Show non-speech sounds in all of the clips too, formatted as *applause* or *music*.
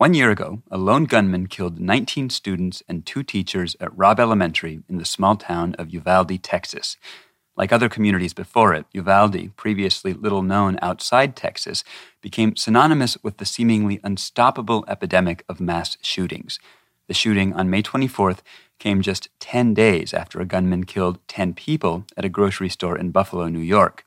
One year ago, a lone gunman killed 19 students and two teachers at Robb Elementary in the small town of Uvalde, Texas. Like other communities before it, Uvalde, previously little known outside Texas, became synonymous with the seemingly unstoppable epidemic of mass shootings. The shooting on May 24th came just 10 days after a gunman killed 10 people at a grocery store in Buffalo, New York.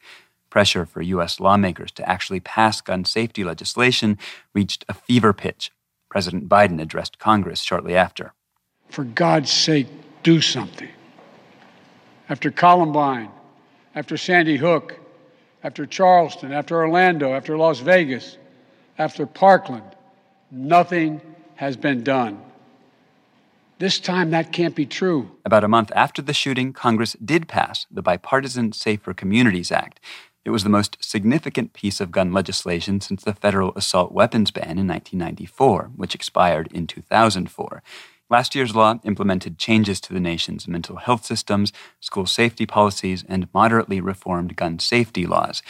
Pressure for U.S. lawmakers to actually pass gun safety legislation reached a fever pitch. President Biden addressed Congress shortly after. For God's sake, do something. After Columbine, after Sandy Hook, after Charleston, after Orlando, after Las Vegas, after Parkland, nothing has been done. This time, that can't be true. About a month after the shooting, Congress did pass the Bipartisan Safer Communities Act. It was the most significant piece of gun legislation since the federal assault weapons ban in 1994, which expired in 2004. Last year's law implemented changes to the nation's mental health systems, school safety policies, and moderately reformed gun safety laws.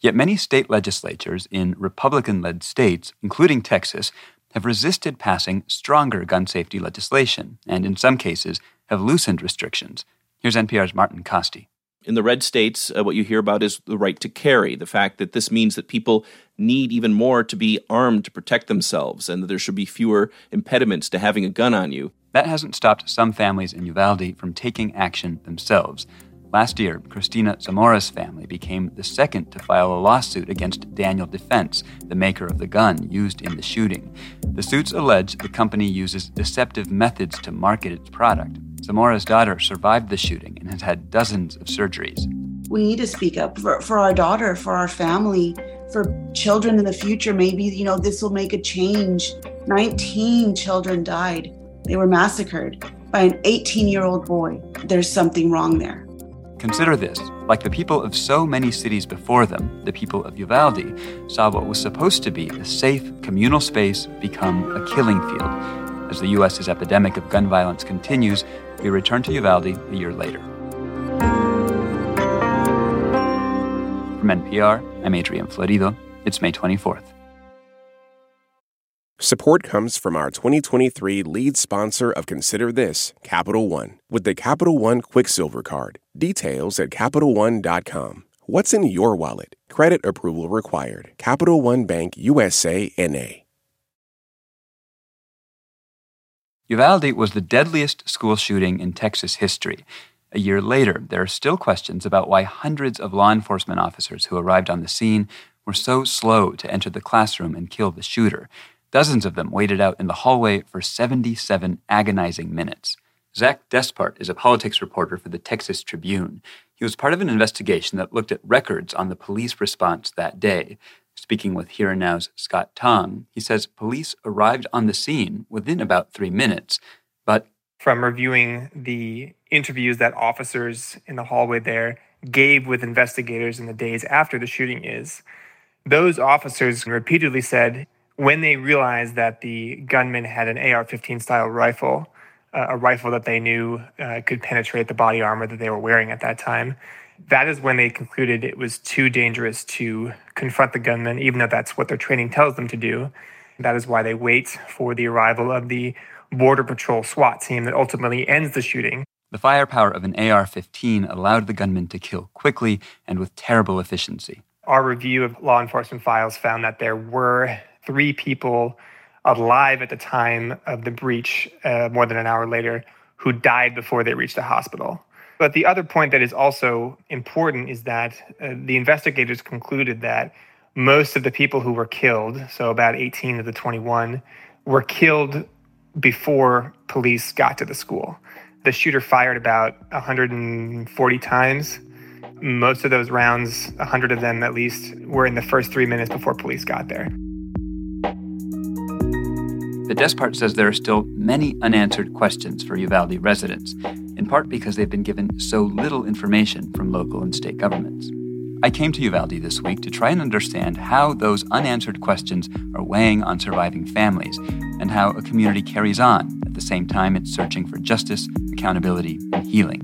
Yet many state legislatures in Republican led states, including Texas, have resisted passing stronger gun safety legislation, and in some cases have loosened restrictions. Here's NPR's Martin Kaste in the red states, uh, what you hear about is the right to carry, the fact that this means that people need even more to be armed to protect themselves and that there should be fewer impediments to having a gun on you. That hasn't stopped some families in Uvalde from taking action themselves. Last year, Christina Zamora's family became the second to file a lawsuit against Daniel Defense, the maker of the gun used in the shooting. The suits allege the company uses deceptive methods to market its product. Zamora's daughter survived the shooting and has had dozens of surgeries. We need to speak up for, for our daughter, for our family, for children in the future. Maybe, you know, this will make a change. 19 children died. They were massacred by an 18 year old boy. There's something wrong there. Consider this like the people of so many cities before them, the people of Uvalde saw what was supposed to be a safe communal space become a killing field. As the U.S.'s epidemic of gun violence continues, we return to Uvalde a year later. From NPR, I'm Adrian Florido. It's May 24th. Support comes from our 2023 lead sponsor of Consider This, Capital One, with the Capital One Quicksilver Card. Details at CapitalOne.com. What's in your wallet? Credit approval required. Capital One Bank USA NA. Uvalde was the deadliest school shooting in Texas history. A year later, there are still questions about why hundreds of law enforcement officers who arrived on the scene were so slow to enter the classroom and kill the shooter. Dozens of them waited out in the hallway for 77 agonizing minutes. Zach Despart is a politics reporter for the Texas Tribune. He was part of an investigation that looked at records on the police response that day. Speaking with Here and Now's Scott Tong, he says police arrived on the scene within about three minutes, but from reviewing the interviews that officers in the hallway there gave with investigators in the days after the shooting is those officers repeatedly said when they realized that the gunman had an AR 15 style rifle, uh, a rifle that they knew uh, could penetrate the body armor that they were wearing at that time, that is when they concluded it was too dangerous to confront the gunman, even though that's what their training tells them to do. That is why they wait for the arrival of the Border Patrol SWAT team that ultimately ends the shooting. The firepower of an AR 15 allowed the gunman to kill quickly and with terrible efficiency. Our review of law enforcement files found that there were three people alive at the time of the breach, uh, more than an hour later, who died before they reached the hospital. But the other point that is also important is that uh, the investigators concluded that most of the people who were killed, so about 18 of the 21, were killed before police got to the school. The shooter fired about 140 times. Most of those rounds, 100 of them at least, were in the first three minutes before police got there. The Despart says there are still many unanswered questions for Uvalde residents, in part because they've been given so little information from local and state governments. I came to Uvalde this week to try and understand how those unanswered questions are weighing on surviving families and how a community carries on at the same time it's searching for justice, accountability, and healing.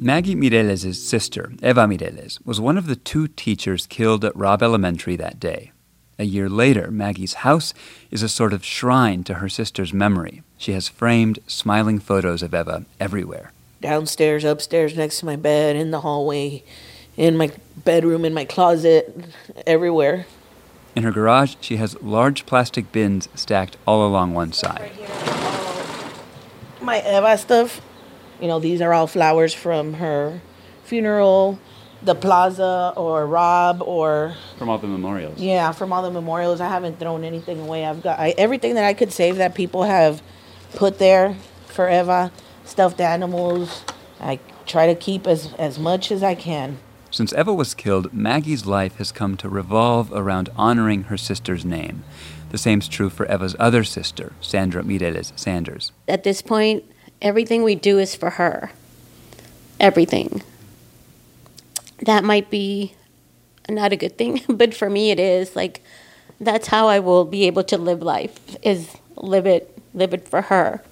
Maggie Mireles' sister, Eva Mireles, was one of the two teachers killed at Robb Elementary that day. A year later, Maggie's house is a sort of shrine to her sister's memory. She has framed, smiling photos of Eva everywhere. Downstairs, upstairs, next to my bed, in the hallway, in my bedroom, in my closet, everywhere. In her garage, she has large plastic bins stacked all along one side. My Eva stuff, you know, these are all flowers from her funeral, the plaza or Robb or from all the memorials. Yeah, from all the memorials. I haven't thrown anything away. I've got I, everything that I could save that people have put there forever. Stuffed animals. I try to keep as as much as I can. Since Eva was killed, Maggie's life has come to revolve around honoring her sister's name. The same's true for Eva's other sister, Sandra Mireles Sanders. At this point, everything we do is for her. Everything that might be not a good thing, *laughs* but for me it is. Like that's how I will be able to live life is live it live it for her.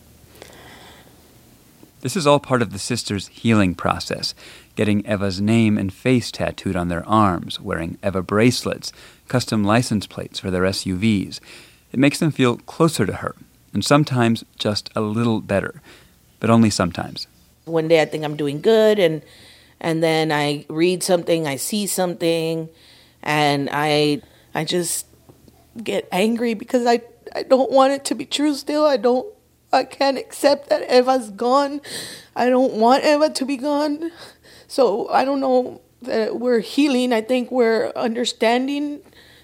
This is all part of the sisters' healing process, getting Eva's name and face tattooed on their arms, wearing Eva bracelets, custom license plates for their SUVs. It makes them feel closer to her, and sometimes just a little better, but only sometimes. One day I think I'm doing good and and then I read something, I see something, and I I just get angry because I I don't want it to be true still. I don't I can't accept that Eva's gone. I don't want Eva to be gone. So I don't know that we're healing. I think we're understanding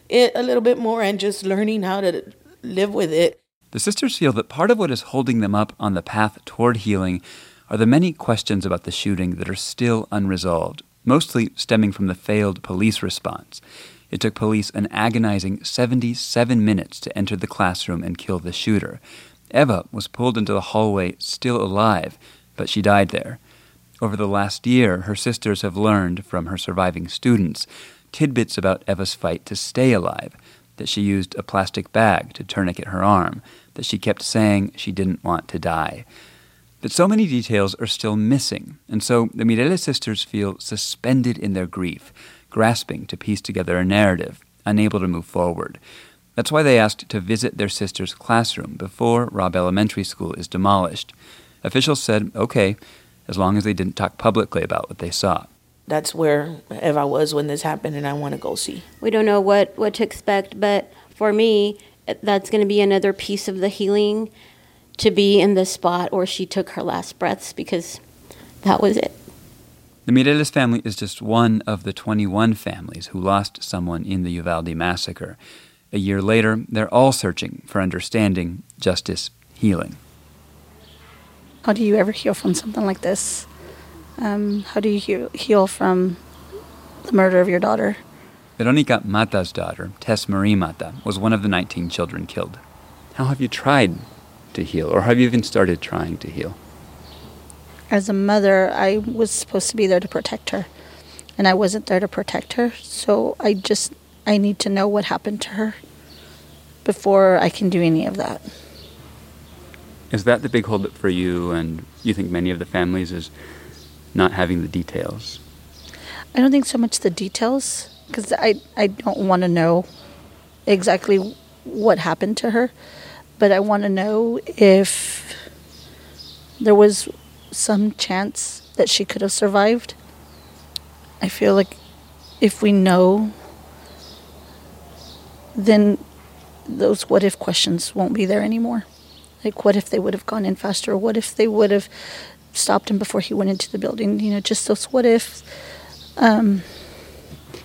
it a little bit more and just learning how to live with it. The sisters feel that part of what is holding them up on the path toward healing are the many questions about the shooting that are still unresolved, mostly stemming from the failed police response. It took police an agonizing 77 minutes to enter the classroom and kill the shooter. Eva was pulled into the hallway still alive, but she died there. Over the last year, her sisters have learned from her surviving students tidbits about Eva's fight to stay alive that she used a plastic bag to tourniquet her arm, that she kept saying she didn't want to die. But so many details are still missing, and so the Mireles sisters feel suspended in their grief, grasping to piece together a narrative, unable to move forward. That's why they asked to visit their sister's classroom before Robb Elementary School is demolished. Officials said, okay, as long as they didn't talk publicly about what they saw. That's where if I was when this happened, and I want to go see. We don't know what, what to expect, but for me, that's going to be another piece of the healing to be in the spot where she took her last breaths because that was it. The Mireles family is just one of the 21 families who lost someone in the Uvalde massacre. A year later, they're all searching for understanding, justice, healing. How do you ever heal from something like this? Um, how do you heal from the murder of your daughter? Veronica Mata's daughter, Tess Marie Mata, was one of the 19 children killed. How have you tried to heal, or have you even started trying to heal? As a mother, I was supposed to be there to protect her, and I wasn't there to protect her. So I just I need to know what happened to her before I can do any of that. Is that the big holdup for you, and you think many of the families is not having the details? I don't think so much the details because I I don't want to know exactly what happened to her but I want to know if there was some chance that she could have survived. I feel like if we know, then those what if questions won't be there anymore. Like, what if they would have gone in faster? What if they would have stopped him before he went into the building? You know, just those what ifs. Um,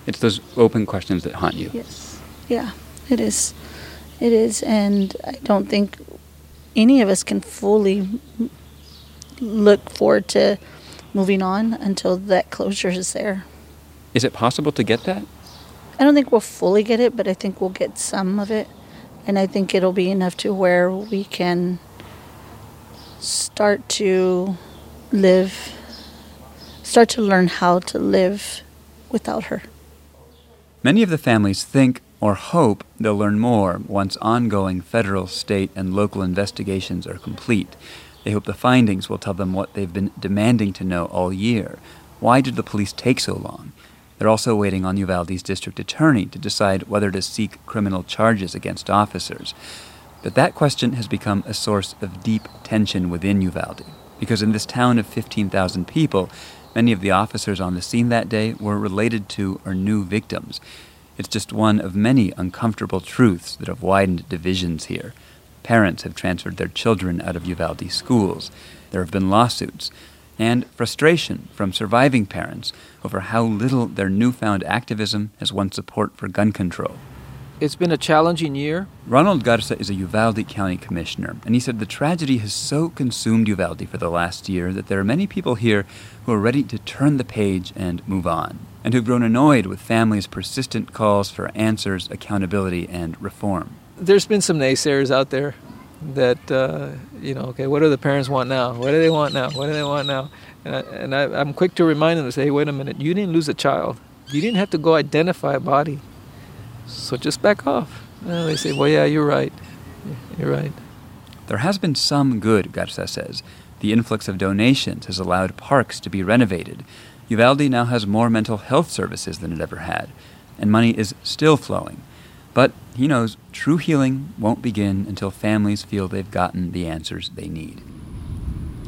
it's those open questions that haunt you. Yes. Yeah, it is. It is, and I don't think any of us can fully look forward to moving on until that closure is there. Is it possible to get that? I don't think we'll fully get it, but I think we'll get some of it. And I think it'll be enough to where we can start to live, start to learn how to live without her. Many of the families think or hope they'll learn more once ongoing federal, state, and local investigations are complete. They hope the findings will tell them what they've been demanding to know all year. Why did the police take so long? They're also waiting on Uvalde's district attorney to decide whether to seek criminal charges against officers. But that question has become a source of deep tension within Uvalde, because in this town of 15,000 people, many of the officers on the scene that day were related to or knew victims. It's just one of many uncomfortable truths that have widened divisions here. Parents have transferred their children out of Uvalde schools. There have been lawsuits and frustration from surviving parents over how little their newfound activism has won support for gun control. It's been a challenging year. Ronald Garza is a Uvalde County Commissioner, and he said the tragedy has so consumed Uvalde for the last year that there are many people here who are ready to turn the page and move on, and who've grown annoyed with families' persistent calls for answers, accountability, and reform. There's been some naysayers out there that, uh, you know, okay, what do the parents want now? What do they want now? What do they want now? And, I, and I, I'm quick to remind them to say, hey, wait a minute, you didn't lose a child. You didn't have to go identify a body. So just back off. And they say, well, yeah, you're right. You're right. There has been some good, Garza says. The influx of donations has allowed parks to be renovated. Uvalde now has more mental health services than it ever had, and money is still flowing. But he knows true healing won't begin until families feel they've gotten the answers they need.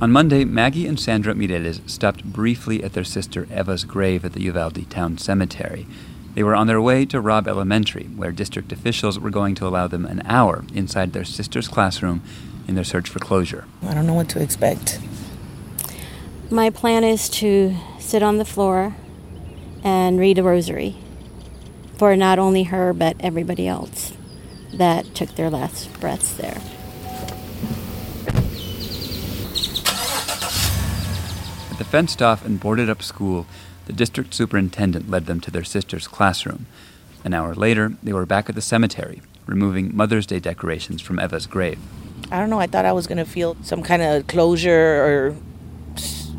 On Monday, Maggie and Sandra Mireles stopped briefly at their sister Eva's grave at the Uvalde Town Cemetery. They were on their way to Robb Elementary, where district officials were going to allow them an hour inside their sister's classroom in their search for closure. I don't know what to expect. My plan is to sit on the floor and read a rosary for not only her, but everybody else that took their last breaths there. At the fenced off and boarded up school, the district superintendent led them to their sister's classroom. An hour later, they were back at the cemetery, removing Mother's Day decorations from Eva's grave. I don't know. I thought I was going to feel some kind of closure or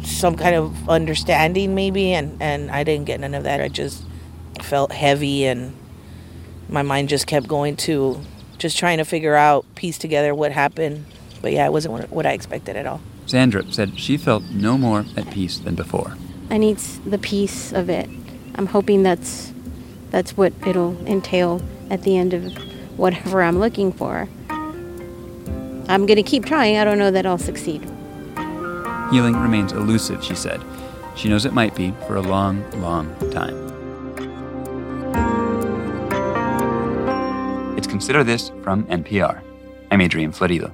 some kind of understanding, maybe, and, and I didn't get none of that. I just felt heavy, and my mind just kept going to just trying to figure out, piece together what happened. But yeah, it wasn't what I expected at all. Sandra said she felt no more at peace than before. I need the peace of it. I'm hoping that's that's what it'll entail at the end of whatever I'm looking for. I'm going to keep trying. I don't know that I'll succeed. Healing remains elusive, she said. She knows it might be for a long, long time. It's Consider This from NPR. I'm Adrian Florido.